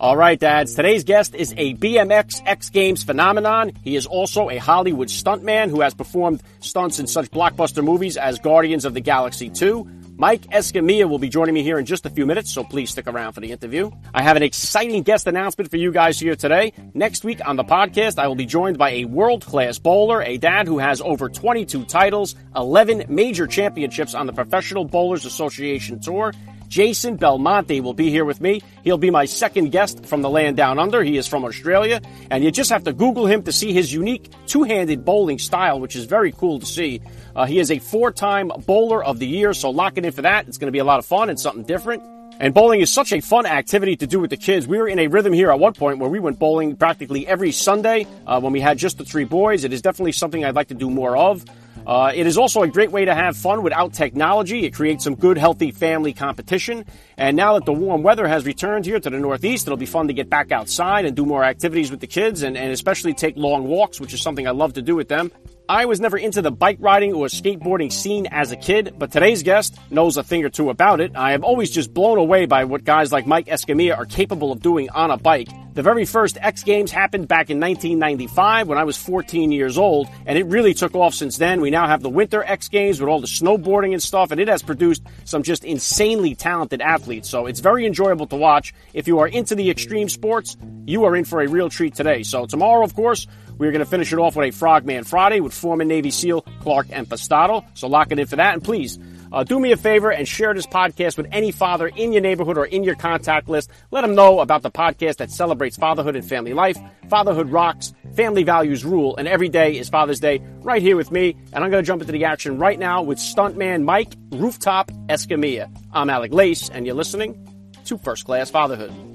All right, dads. Today's guest is a BMX X Games phenomenon. He is also a Hollywood stuntman who has performed stunts in such blockbuster movies as Guardians of the Galaxy 2, Mike Escamilla will be joining me here in just a few minutes, so please stick around for the interview. I have an exciting guest announcement for you guys here today. Next week on the podcast, I will be joined by a world class bowler, a dad who has over 22 titles, 11 major championships on the Professional Bowlers Association Tour, Jason Belmonte will be here with me. He'll be my second guest from the land down under. He is from Australia, and you just have to Google him to see his unique two-handed bowling style, which is very cool to see. Uh, he is a four-time bowler of the year, so lock it in for that. It's going to be a lot of fun and something different. And bowling is such a fun activity to do with the kids. We were in a rhythm here at one point where we went bowling practically every Sunday uh, when we had just the three boys. It is definitely something I'd like to do more of. Uh, it is also a great way to have fun without technology. It creates some good, healthy family competition. And now that the warm weather has returned here to the Northeast, it'll be fun to get back outside and do more activities with the kids and, and especially take long walks, which is something I love to do with them. I was never into the bike riding or skateboarding scene as a kid, but today's guest knows a thing or two about it. I am always just blown away by what guys like Mike Escamilla are capable of doing on a bike. The very first X Games happened back in 1995 when I was 14 years old, and it really took off since then. We now have the Winter X Games with all the snowboarding and stuff, and it has produced some just insanely talented athletes. So it's very enjoyable to watch. If you are into the extreme sports, you are in for a real treat today. So tomorrow, of course, we're going to finish it off with a Frogman Friday with former Navy SEAL Clark Impastato. So lock it in for that. And please, uh, do me a favor and share this podcast with any father in your neighborhood or in your contact list. Let them know about the podcast that celebrates fatherhood and family life. Fatherhood rocks, family values rule, and every day is Father's Day right here with me. And I'm going to jump into the action right now with stuntman Mike Rooftop Escamilla. I'm Alec Lace, and you're listening to First Class Fatherhood.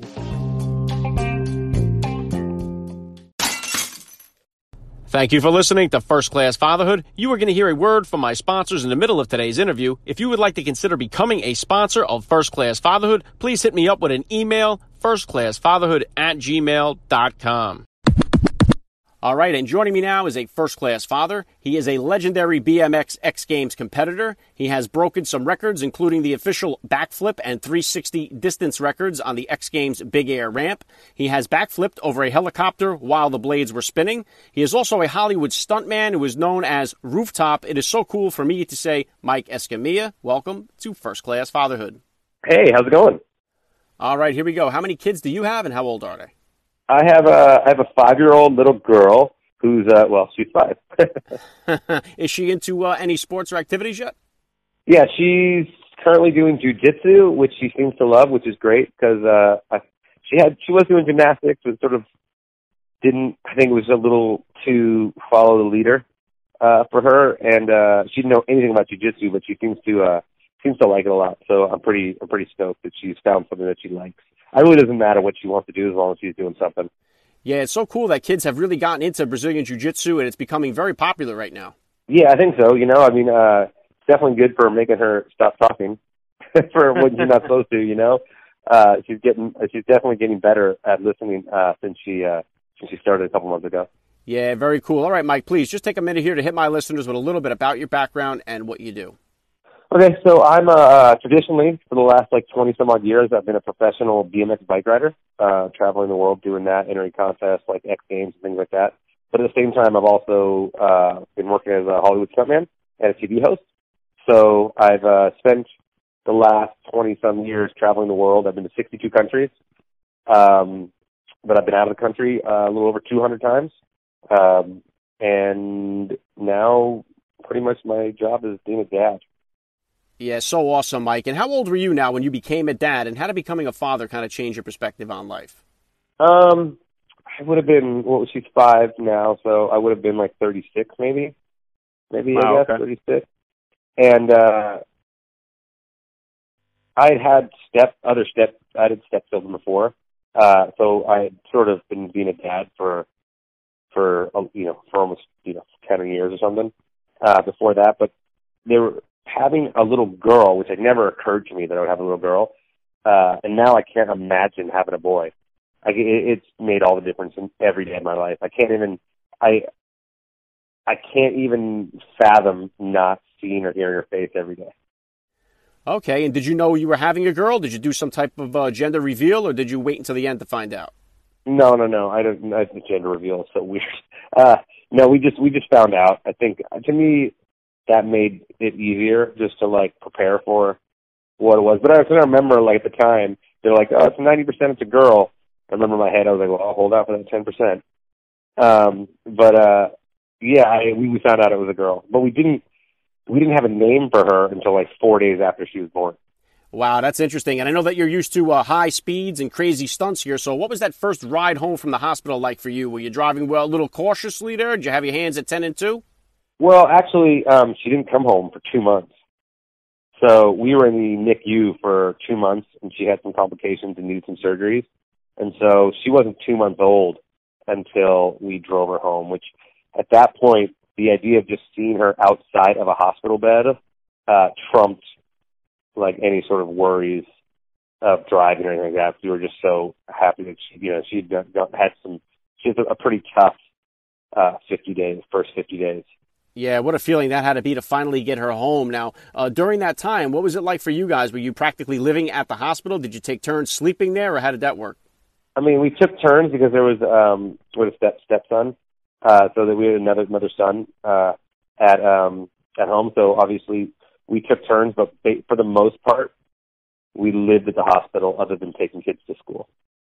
Thank you for listening to First Class Fatherhood. You are going to hear a word from my sponsors in the middle of today's interview. If you would like to consider becoming a sponsor of First Class Fatherhood, please hit me up with an email, firstclassfatherhood at gmail.com. All right, and joining me now is a first class father. He is a legendary BMX X Games competitor. He has broken some records, including the official backflip and 360 distance records on the X Games Big Air ramp. He has backflipped over a helicopter while the blades were spinning. He is also a Hollywood stuntman who is known as Rooftop. It is so cool for me to say, Mike Escamilla, welcome to First Class Fatherhood. Hey, how's it going? All right, here we go. How many kids do you have and how old are they? I have a I have a five year old little girl who's uh well she's five. Is she into uh, any sports or activities yet? Yeah, she's currently doing jujitsu, which she seems to love, which is great because uh, I, she had she was doing gymnastics, but sort of didn't. I think it was a little too follow the leader uh, for her, and uh, she didn't know anything about jujitsu, but she seems to uh, seems to like it a lot. So I'm pretty I'm pretty stoked that she's found something that she likes. It really doesn't matter what she wants to do as long as she's doing something. Yeah, it's so cool that kids have really gotten into Brazilian Jiu Jitsu and it's becoming very popular right now. Yeah, I think so. You know, I mean, uh, it's definitely good for making her stop talking for when she's not supposed to. You know, uh, she's getting, she's definitely getting better at listening uh, since she uh, since she started a couple months ago. Yeah, very cool. All right, Mike, please just take a minute here to hit my listeners with a little bit about your background and what you do. Okay, so I'm uh, traditionally for the last like 20 some odd years, I've been a professional BMX bike rider, uh, traveling the world doing that, entering contests like X Games and things like that. But at the same time, I've also uh, been working as a Hollywood stuntman and a TV host. So I've uh, spent the last 20 some years traveling the world. I've been to 62 countries, um, but I've been out of the country uh, a little over 200 times. Um, and now, pretty much my job is being a dad. Yeah, so awesome, Mike. And how old were you now when you became a dad, and how did becoming a father kind of change your perspective on life? Um, I would have been well, she's five now, so I would have been like thirty six, maybe, maybe Wow, I guess okay. thirty six. And uh, I had had step other step I had step children before, Uh, so I had sort of been being a dad for, for, um, you know, for almost, you know, 10 years or something, uh, before that. But they were having a little girl, which had never occurred to me that I would have a little girl. Uh, and now I can't imagine having a boy. It, it's made all the difference in every day of my life. I can't even, I, I can't even fathom not seeing or hearing her face every day. Okay, and did you know you were having a girl? Did you do some type of uh, gender reveal, or did you wait until the end to find out? No, no, no. I don't. I, the gender reveal is so weird. Uh, no, we just we just found out. I think to me that made it easier just to like prepare for what it was. But I, I remember like at the time they're like, oh, it's ninety percent. It's a girl. I remember in my head I was like, well, I'll hold out for that ten percent. Um, but uh, yeah, I, we we found out it was a girl, but we didn't we didn't have a name for her until like four days after she was born. Wow, that's interesting. And I know that you're used to uh, high speeds and crazy stunts here. So, what was that first ride home from the hospital like for you? Were you driving well, a little cautiously there? Did you have your hands at ten and two? Well, actually, um, she didn't come home for two months. So we were in the NICU for two months, and she had some complications and needed some surgeries. And so she wasn't two months old until we drove her home. Which, at that point, the idea of just seeing her outside of a hospital bed uh, trumped like any sort of worries of driving or anything like that. We were just so happy that she, you know, she'd got, got, had some. She had a pretty tough uh, 50 days, first 50 days. Yeah, what a feeling that had to be to finally get her home. Now, uh, during that time, what was it like for you guys? Were you practically living at the hospital? Did you take turns sleeping there, or how did that work? I mean, we took turns because there was um, with a step stepson, uh, so that we had another another son uh, at um, at home. So obviously we took turns, but for the most part, we lived at the hospital other than taking kids to school.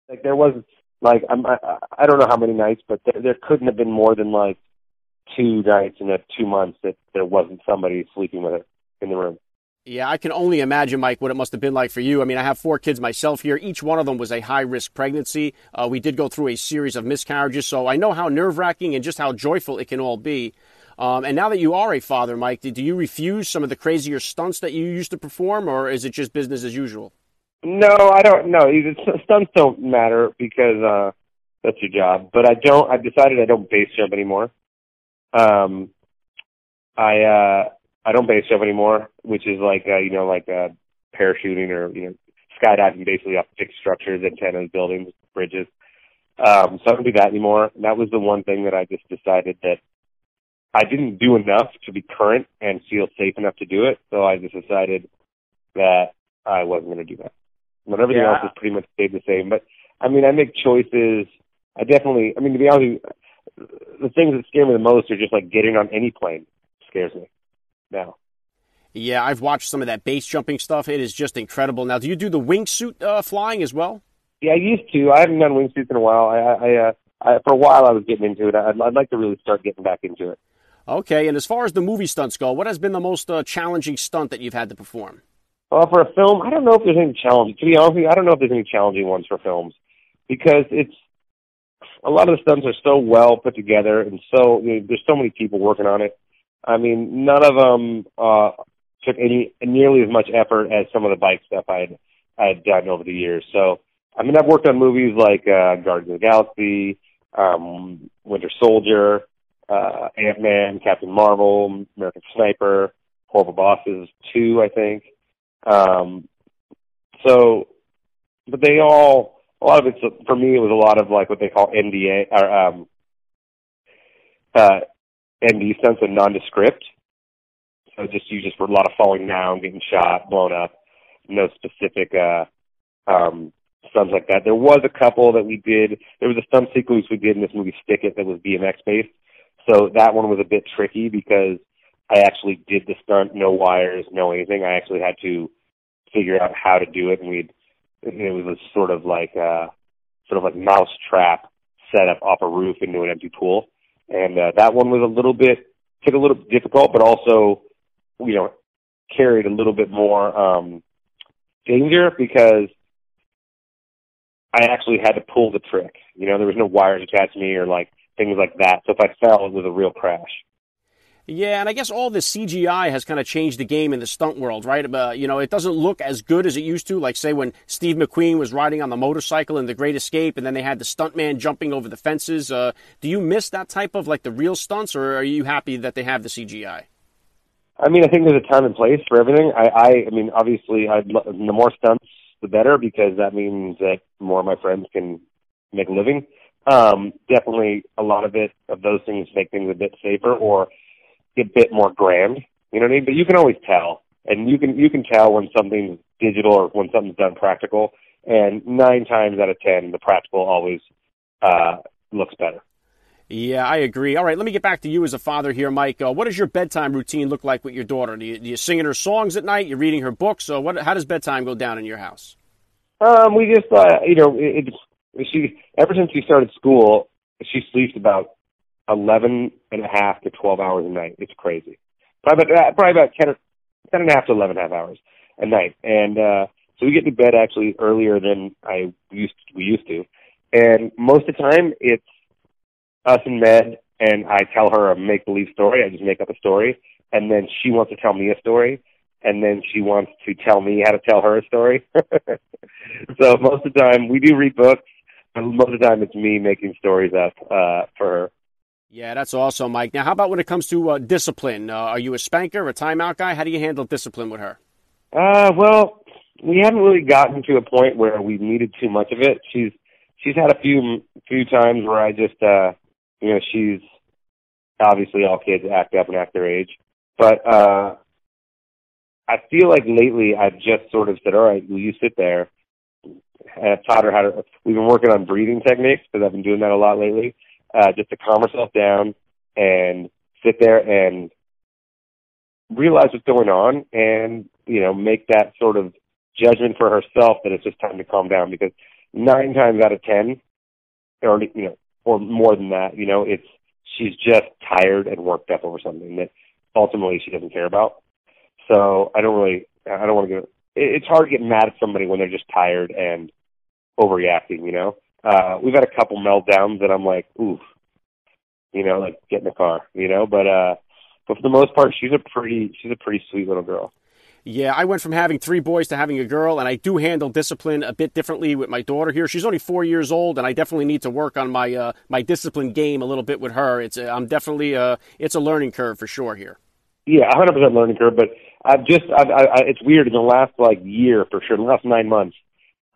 Like there was like I'm, I I don't know how many nights, but there, there couldn't have been more than like two nights in the two months that there wasn't somebody sleeping with her in the room. Yeah, I can only imagine, Mike, what it must have been like for you. I mean, I have four kids myself here. Each one of them was a high risk pregnancy. Uh, we did go through a series of miscarriages, so I know how nerve wracking and just how joyful it can all be. Um, and now that you are a father, Mike, do you refuse some of the crazier stunts that you used to perform, or is it just business as usual? No, I don't. No, stunts don't matter because uh, that's your job. But I don't. I've decided I don't base jump anymore. Um, I uh, I don't base jump anymore, which is like uh, you know like uh, parachuting or you know skydiving basically off fixed structures, antennas, buildings, bridges. Um, so I don't do that anymore. And that was the one thing that I just decided that I didn't do enough to be current and feel safe enough to do it. So I just decided that I wasn't going to do that. But everything yeah. else has pretty much stayed the same. But I mean, I make choices. I definitely. I mean, to be honest, the things that scare me the most are just like getting on any plane. Scares me now. Yeah, I've watched some of that base jumping stuff. It is just incredible. Now, do you do the wingsuit uh, flying as well? Yeah, I used to. I haven't done wingsuits in a while. I, I, uh, I for a while I was getting into it. I'd, I'd like to really start getting back into it. Okay, and as far as the movie stunts go, what has been the most uh, challenging stunt that you've had to perform? Well, for a film, I don't know if there's any challenge. To be honest with you, I don't know if there's any challenging ones for films because it's a lot of the stunts are so well put together and so you know, there's so many people working on it. I mean, none of them uh, took any nearly as much effort as some of the bike stuff I had I had done over the years. So, I mean, I've worked on movies like uh, Guardians of the Galaxy, um, Winter Soldier, uh, Ant Man, Captain Marvel, American Sniper, Horrible Bosses two, I think. Um, so, but they all a lot of it's for me it was a lot of like what they call NDA or um, uh, ND stunts and nondescript. So just you just for a lot of falling down, getting shot, blown up. No specific uh, um, stunts like that. There was a couple that we did. There was a stunt sequence we did in this movie Stick It that was BMX based. So that one was a bit tricky because I actually did the stunt, no wires, no anything. I actually had to figure out how to do it, and we'd it was sort of like uh sort of like mouse trap set up off a roof into an empty pool, and uh, that one was a little bit took a little difficult, but also you know carried a little bit more um danger because I actually had to pull the trick. You know, there was no wires attached to me or like things like that. So if I fell, it was a real crash. Yeah, and I guess all this CGI has kind of changed the game in the stunt world, right? Uh, you know, it doesn't look as good as it used to. Like, say, when Steve McQueen was riding on the motorcycle in The Great Escape, and then they had the stuntman jumping over the fences. Uh, do you miss that type of like the real stunts, or are you happy that they have the CGI? I mean, I think there's a time and place for everything. I, I, I mean, obviously, I'd lo- the more stunts, the better, because that means that more of my friends can make a living. Um, definitely, a lot of it of those things make things a bit safer or a bit more grand. You know what I mean? But you can always tell, and you can you can tell when something's digital or when something's done practical. And nine times out of ten, the practical always uh, looks better. Yeah, I agree. All right, let me get back to you as a father here, Mike. Uh, what does your bedtime routine look like with your daughter? Do you, do you singing her songs at night? You're reading her books? So what? How does bedtime go down in your house? Um, we just, uh, you know, it, it, she ever since she started school, she sleeps about eleven and a half to twelve hours a night. It's crazy. Probably about, probably about ten, ten and a half to eleven and a half hours a night, and uh, so we get to bed actually earlier than I used to, we used to, and most of the time it's us in bed, and I tell her a make believe story. I just make up a story, and then she wants to tell me a story, and then she wants to tell me how to tell her a story. so most of the time we do read books, but most of the time it's me making stories up uh, for her. Yeah, that's awesome, Mike. Now, how about when it comes to uh, discipline? Uh, are you a spanker, a timeout guy? How do you handle discipline with her? Uh, well, we haven't really gotten to a point where we've needed too much of it. She's she's had a few few times where I just uh you know, she's obviously all kids act up and act their age. But uh I feel like lately I've just sort of said, All right, will you sit there? And I've taught her how to we've been working on breathing techniques because I've been doing that a lot lately. Uh just to calm herself down and sit there and realize what's going on and, you know, make that sort of judgment for herself that it's just time to calm down because nine times out of ten or you know or more than that. You know, it's she's just tired and worked up over something that ultimately she doesn't care about. So I don't really, I don't want to get. It's hard to get mad at somebody when they're just tired and overreacting. You know, uh, we've had a couple meltdowns that I'm like, oof, you know, like get in the car, you know. But uh, but for the most part, she's a pretty, she's a pretty sweet little girl. Yeah, I went from having three boys to having a girl, and I do handle discipline a bit differently with my daughter here. She's only four years old, and I definitely need to work on my uh, my discipline game a little bit with her. It's uh, I'm definitely uh, it's a learning curve for sure here. Yeah, 100% learning curve, but I've just I've, I, I, it's weird in the last like year for sure, the last nine months,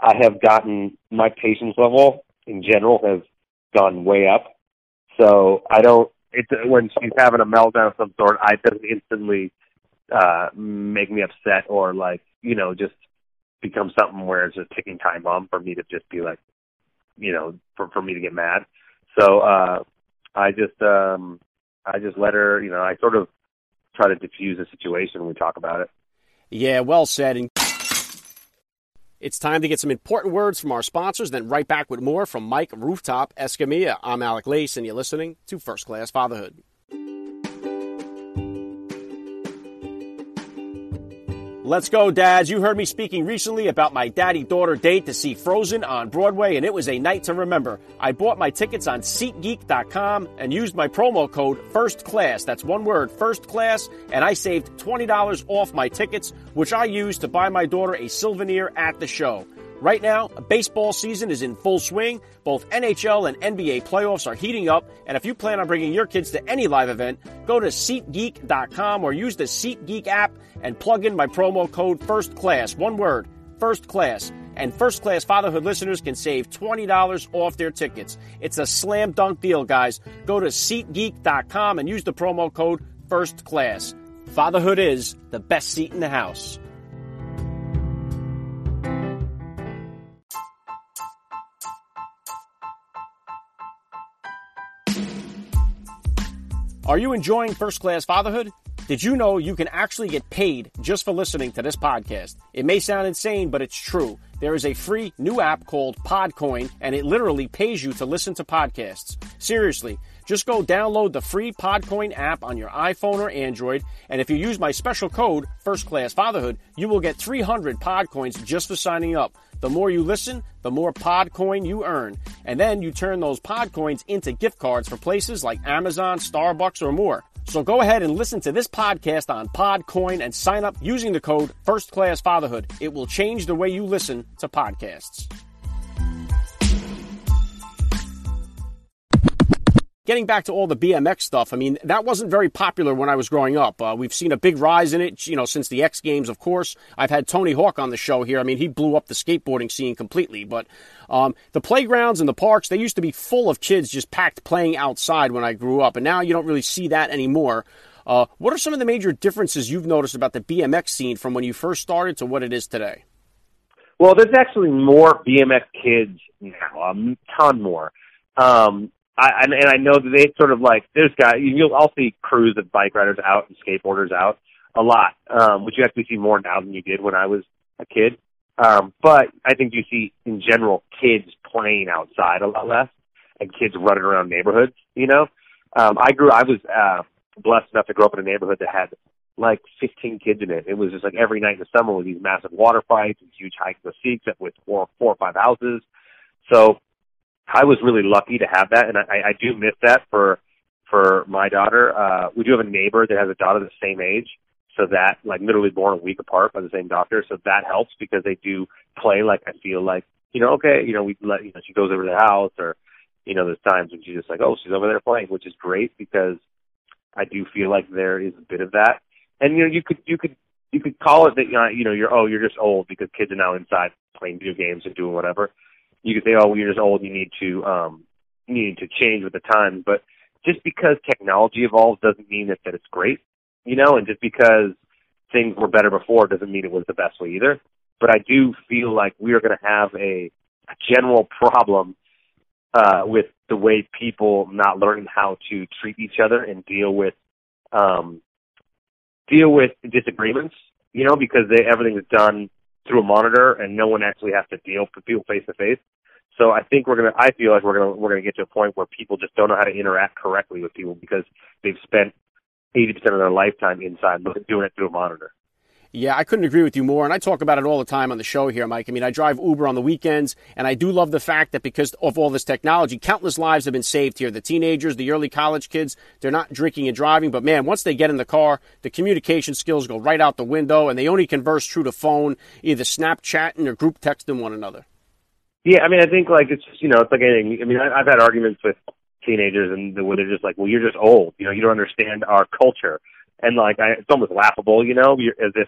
I have gotten my patience level in general has gone way up. So I don't. It's when she's having a meltdown of some sort, I doesn't instantly uh make me upset or like you know just become something where it's a ticking time bomb for me to just be like you know for for me to get mad so uh i just um i just let her you know i sort of try to diffuse the situation when we talk about it yeah well said and it's time to get some important words from our sponsors then right back with more from mike rooftop escamilla. I'm alec lace and you're listening to first class fatherhood Let's go, dads. You heard me speaking recently about my daddy daughter date to see Frozen on Broadway, and it was a night to remember. I bought my tickets on SeatGeek.com and used my promo code First Class. That's one word, First Class, and I saved $20 off my tickets, which I used to buy my daughter a souvenir at the show. Right now, baseball season is in full swing. Both NHL and NBA playoffs are heating up, and if you plan on bringing your kids to any live event, go to SeatGeek.com or use the SeatGeek app and plug in my promo code First Class. One word, First Class. And First Class Fatherhood listeners can save $20 off their tickets. It's a slam dunk deal, guys. Go to SeatGeek.com and use the promo code First Class. Fatherhood is the best seat in the house. Are you enjoying First Class Fatherhood? Did you know you can actually get paid just for listening to this podcast? It may sound insane, but it's true. There is a free new app called Podcoin, and it literally pays you to listen to podcasts. Seriously, just go download the free Podcoin app on your iPhone or Android, and if you use my special code, First Class Fatherhood, you will get 300 Podcoins just for signing up. The more you listen, the more Podcoin you earn. And then you turn those Podcoins into gift cards for places like Amazon, Starbucks, or more. So go ahead and listen to this podcast on Podcoin and sign up using the code First Class Fatherhood. It will change the way you listen to podcasts. Getting back to all the BMX stuff, I mean, that wasn't very popular when I was growing up. Uh, we've seen a big rise in it, you know, since the X Games, of course. I've had Tony Hawk on the show here. I mean, he blew up the skateboarding scene completely. But um, the playgrounds and the parks, they used to be full of kids just packed playing outside when I grew up. And now you don't really see that anymore. Uh, what are some of the major differences you've noticed about the BMX scene from when you first started to what it is today? Well, there's actually more BMX kids now, a ton more. Um, I, and, and I know that they sort of like there's guys you'll all see crews of bike riders out and skateboarders out a lot, um, which you actually see more now than you did when I was a kid. Um, but I think you see in general kids playing outside a lot less and kids running around neighborhoods. You know, um, I grew I was uh, blessed enough to grow up in a neighborhood that had like 15 kids in it. It was just like every night in the summer with these massive water fights and huge hikes of seats with four, four or five houses. So I was really lucky to have that, and I, I do miss that for for my daughter. Uh, we do have a neighbor that has a daughter the same age, so that like literally born a week apart by the same doctor. So that helps because they do play like I feel like you know okay you know we let you know she goes over to the house or you know there's times when she's just like oh she's over there playing which is great because I do feel like there is a bit of that and you know you could you could you could call it that you know, you know you're oh you're just old because kids are now inside playing video games and doing whatever you could say, oh, you're just old, you need to um, you need to change with the times. But just because technology evolves doesn't mean that, that it's great, you know, and just because things were better before doesn't mean it was the best way either. But I do feel like we are going to have a, a general problem uh, with the way people not learning how to treat each other and deal with um, deal with disagreements, you know, because they, everything is done through a monitor and no one actually has to deal with people face to face. So I think we're gonna. I feel like we're gonna we're gonna get to a point where people just don't know how to interact correctly with people because they've spent eighty percent of their lifetime inside doing it through a monitor. Yeah, I couldn't agree with you more. And I talk about it all the time on the show here, Mike. I mean, I drive Uber on the weekends, and I do love the fact that because of all this technology, countless lives have been saved here. The teenagers, the early college kids, they're not drinking and driving, but man, once they get in the car, the communication skills go right out the window, and they only converse through the phone, either Snapchatting or group texting one another. Yeah, I mean, I think like it's just, you know, it's like anything. I mean, I, I've had arguments with teenagers and where they're just like, well, you're just old. You know, you don't understand our culture. And like, I, it's almost laughable, you know, you're, as if,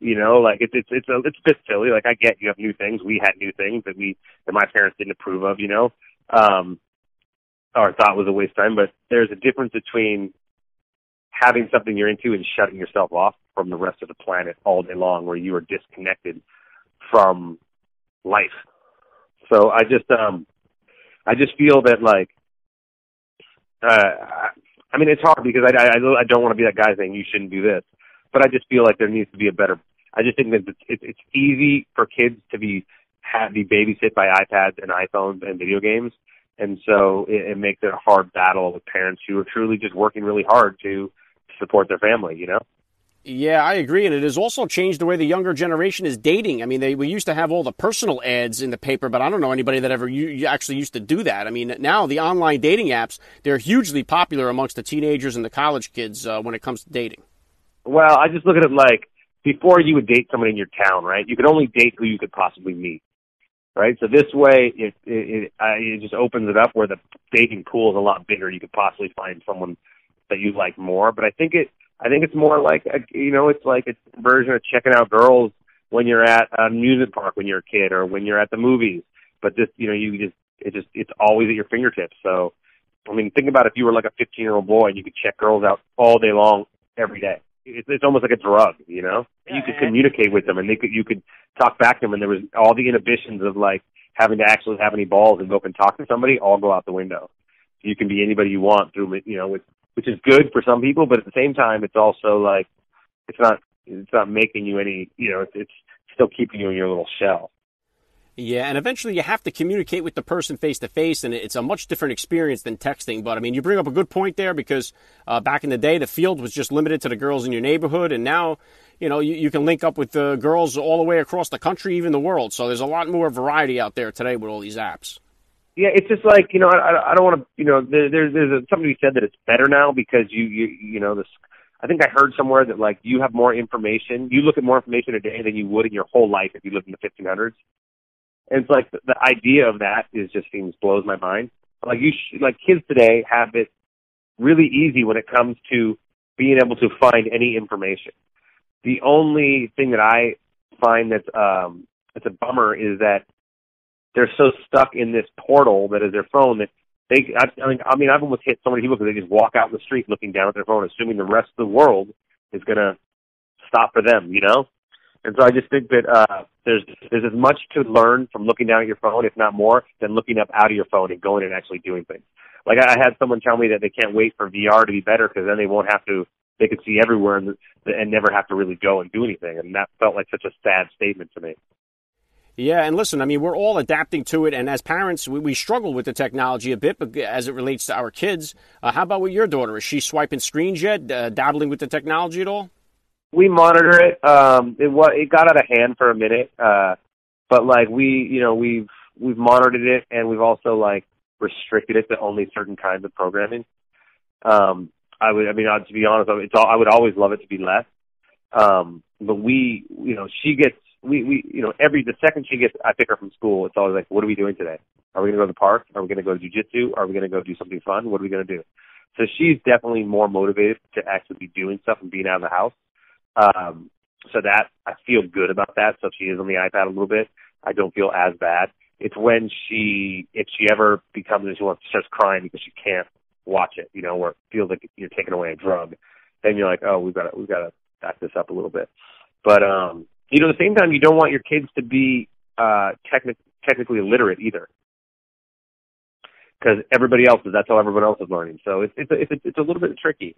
you know, like it's, it's, it's a, it's a bit silly. Like I get you have new things. We had new things that we, that my parents didn't approve of, you know, um, or thought was a waste of time. But there's a difference between having something you're into and shutting yourself off from the rest of the planet all day long where you are disconnected from life so I just um I just feel that like uh I mean it's hard because I I I don't want to be that guy saying you shouldn't do this, but I just feel like there needs to be a better. I just think that it's it's easy for kids to be have be babysit by iPads and iPhones and video games, and so it, it makes it a hard battle with parents who are truly just working really hard to support their family. You know. Yeah, I agree, and it has also changed the way the younger generation is dating. I mean, they we used to have all the personal ads in the paper, but I don't know anybody that ever you, actually used to do that. I mean, now the online dating apps they're hugely popular amongst the teenagers and the college kids uh, when it comes to dating. Well, I just look at it like before you would date someone in your town, right? You could only date who you could possibly meet, right? So this way, it it, it, it just opens it up where the dating pool is a lot bigger. You could possibly find someone that you like more, but I think it I think it's more like a, you know, it's like a version of checking out girls when you're at a amusement park when you're a kid or when you're at the movies. But this, you know, you just it just it's always at your fingertips. So, I mean, think about if you were like a 15 year old boy and you could check girls out all day long every day. It's, it's almost like a drug, you know. Yeah, you could communicate with them and they could you could talk back to them, and there was all the inhibitions of like having to actually have any balls and go up and talk to somebody all go out the window. You can be anybody you want through, you know, with which is good for some people, but at the same time, it's also like it's not it's not making you any you know it's, still keeping you in your little shell. Yeah, and eventually you have to communicate with the person face to face, and it's a much different experience than texting. But I mean, you bring up a good point there because uh, back in the day, the field was just limited to the girls in your neighborhood, and now, you know, you, you can link up with the girls all the way across the country, even the world. So there's a lot more variety out there today with all these apps. Yeah, it's just like you know, I, I don't want to, you know, there, there's there's a, somebody said that it's better now because you you you know this. I think I heard somewhere that like you have more information, you look at more information a day than you would in your whole life if you lived in the 1500s. And it's like the, the idea of that is just seems blows my mind. Like you, sh- like kids today have it really easy when it comes to being able to find any information. The only thing that I find that's um, that's a bummer is that they're so stuck in this portal that is their phone that they. I, I mean, I I've almost hit so many people because they just walk out in the street looking down at their phone, assuming the rest of the world is gonna stop for them. You know, and so I just think that uh, there's there's as much to learn from looking down at your phone, if not more, than looking up out of your phone and going and actually doing things. Like I had someone tell me that they can't wait for VR to be better because then they won't have to they could see everywhere and, and never have to really go and do anything. And that felt like such a sad statement to me. Yeah, and listen, I mean, we're all adapting to it, and as parents, we, we struggle with the technology a bit, but as it relates to our kids, uh, how about with your daughter? Is she swiping screens yet, uh, dabbling with the technology at all? We monitor it. Um, it it got out of hand for a minute, uh, but like we, you know, we've we've monitored it, and we've also like restricted it to only certain kinds of programming. Um, I would, I mean, to be honest, it's all, I would always love it to be less. Um, but we, you know, she gets, we, we, you know, every, the second she gets, I pick her from school, it's always like, what are we doing today? Are we going to go to the park? Are we going to go to jujitsu? Are we going to go do something fun? What are we going to do? So she's definitely more motivated to actually be doing stuff and being out of the house. Um, so that I feel good about that. So if she is on the iPad a little bit, I don't feel as bad. It's when she, if she ever becomes, she wants, starts crying because she can't watch it, you know, or feels like you're taking away a drug, then you're like, oh, we've got to, we've got to back this up a little bit. But, um, you know, at the same time, you don't want your kids to be, uh, technic- technically illiterate either. Because everybody else is, that's how everyone else is learning. So it's, it's, a, it's, a, it's a little bit tricky.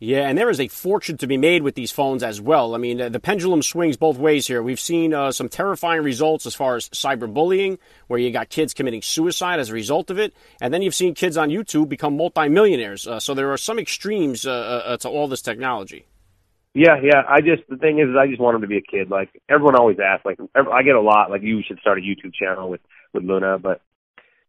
Yeah, and there is a fortune to be made with these phones as well. I mean, uh, the pendulum swings both ways here. We've seen uh, some terrifying results as far as cyberbullying, where you got kids committing suicide as a result of it, and then you've seen kids on YouTube become multimillionaires. Uh, so there are some extremes uh, uh, uh, to all this technology. Yeah, yeah. I just the thing is, I just want him to be a kid. Like everyone always asks, like I get a lot, like you should start a YouTube channel with with Luna, but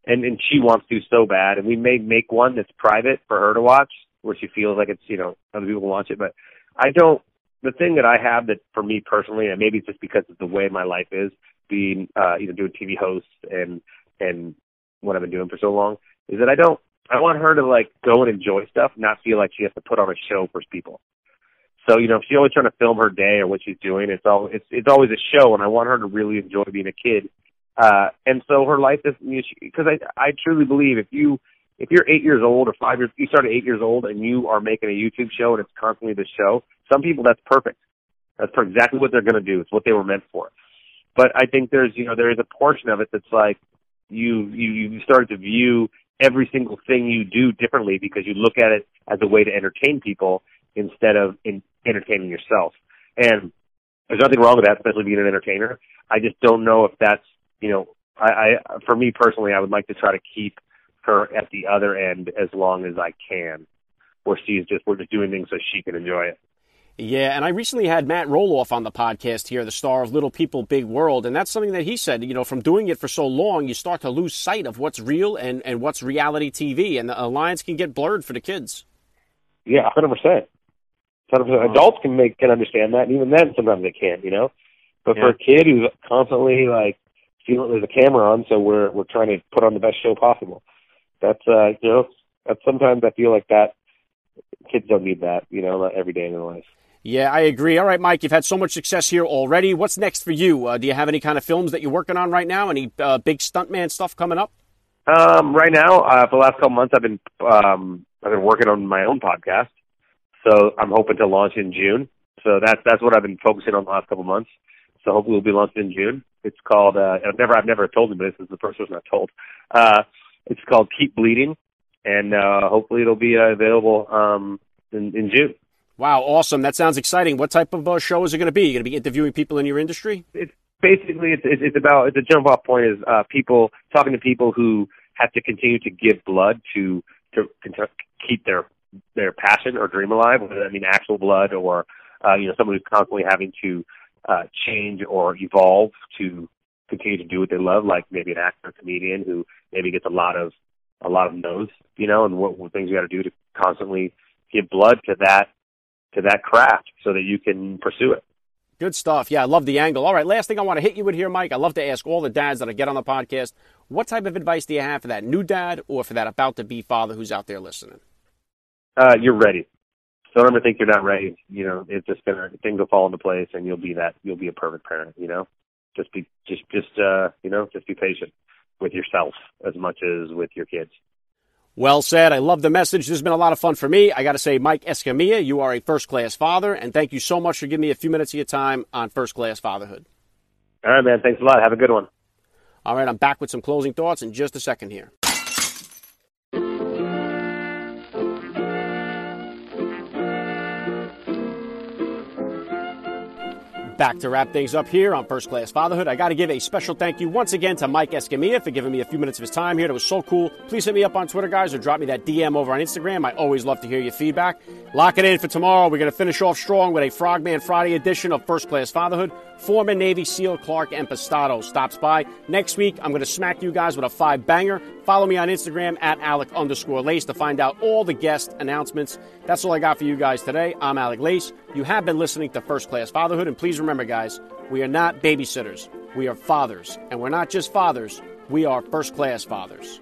and and she wants to so bad, and we may make one that's private for her to watch where she feels like it's you know other people watch it. But I don't. The thing that I have that for me personally, and maybe it's just because of the way my life is, being uh, you know doing TV hosts and and what I've been doing for so long, is that I don't. I want her to like go and enjoy stuff, not feel like she has to put on a show for people. So you know, she's always trying to film her day or what she's doing, it's all it's it's always a show, and I want her to really enjoy being a kid. Uh, and so her life is because I I truly believe if you if you're eight years old or five years, you start at eight years old and you are making a YouTube show and it's constantly the show. Some people that's perfect. That's for exactly what they're going to do. It's what they were meant for. But I think there's, you know, there is a portion of it that's like you, you, you start to view every single thing you do differently because you look at it as a way to entertain people instead of in entertaining yourself. And there's nothing wrong with that, especially being an entertainer. I just don't know if that's, you know, I, I for me personally, I would like to try to keep her at the other end as long as I can, where she's just we're just doing things so she can enjoy it. Yeah, and I recently had Matt Roloff on the podcast here, the star of Little People Big World, and that's something that he said, you know, from doing it for so long, you start to lose sight of what's real and, and what's reality TV, and the lines can get blurred for the kids. Yeah, 100%. Sometimes oh. adults can make can understand that, and even then, sometimes they can't. You know, but yeah. for a kid who's constantly like feeling there's a camera on, so we're we're trying to put on the best show possible. That's uh, you know, that's sometimes I feel like that kids don't need that. You know, every day in their life. Yeah, I agree. All right, Mike, you've had so much success here already. What's next for you? Uh, do you have any kind of films that you're working on right now? Any uh, big stuntman stuff coming up? Um, right now, uh, for the last couple months, I've been um, I've been working on my own podcast so I'm hoping to launch in June. So that's that's what I've been focusing on the last couple months. So hopefully, we'll be launched in June. It's called. Uh, I've never I've never told him, but this is the first person I've told. Uh, it's called Keep Bleeding, and uh, hopefully it'll be uh, available um, in, in June. Wow, awesome! That sounds exciting. What type of uh, show is it going to be? You're going to be interviewing people in your industry? It's basically it's it's, it's about the jump off point is uh, people talking to people who have to continue to give blood to to, to keep their their passion or dream alive, whether that mean actual blood or uh, you know someone who's constantly having to uh, change or evolve to continue to do what they love, like maybe an actor, comedian who maybe gets a lot of a lot of no's, you know, and what, what things you got to do to constantly give blood to that to that craft so that you can pursue it. Good stuff. Yeah, I love the angle. All right, last thing I want to hit you with here, Mike. I love to ask all the dads that I get on the podcast, what type of advice do you have for that new dad or for that about to be father who's out there listening? Uh, you're ready. Don't ever think you're not ready. You know, it's just gonna things will fall into place, and you'll be that. You'll be a perfect parent. You know, just be just just uh, you know just be patient with yourself as much as with your kids. Well said. I love the message. This has been a lot of fun for me. I got to say, Mike Escamilla, you are a first class father, and thank you so much for giving me a few minutes of your time on first class fatherhood. All right, man. Thanks a lot. Have a good one. All right, I'm back with some closing thoughts in just a second here. Back to wrap things up here on First Class Fatherhood. I got to give a special thank you once again to Mike Escamilla for giving me a few minutes of his time here. It was so cool. Please hit me up on Twitter, guys, or drop me that DM over on Instagram. I always love to hear your feedback. Lock it in for tomorrow. We're going to finish off strong with a Frogman Friday edition of First Class Fatherhood. Former Navy SEAL Clark Impastato stops by. Next week, I'm going to smack you guys with a five banger. Follow me on Instagram at Alec underscore Lace to find out all the guest announcements. That's all I got for you guys today. I'm Alec Lace. You have been listening to First Class Fatherhood, and please remember, guys, we are not babysitters. We are fathers. And we're not just fathers, we are first class fathers.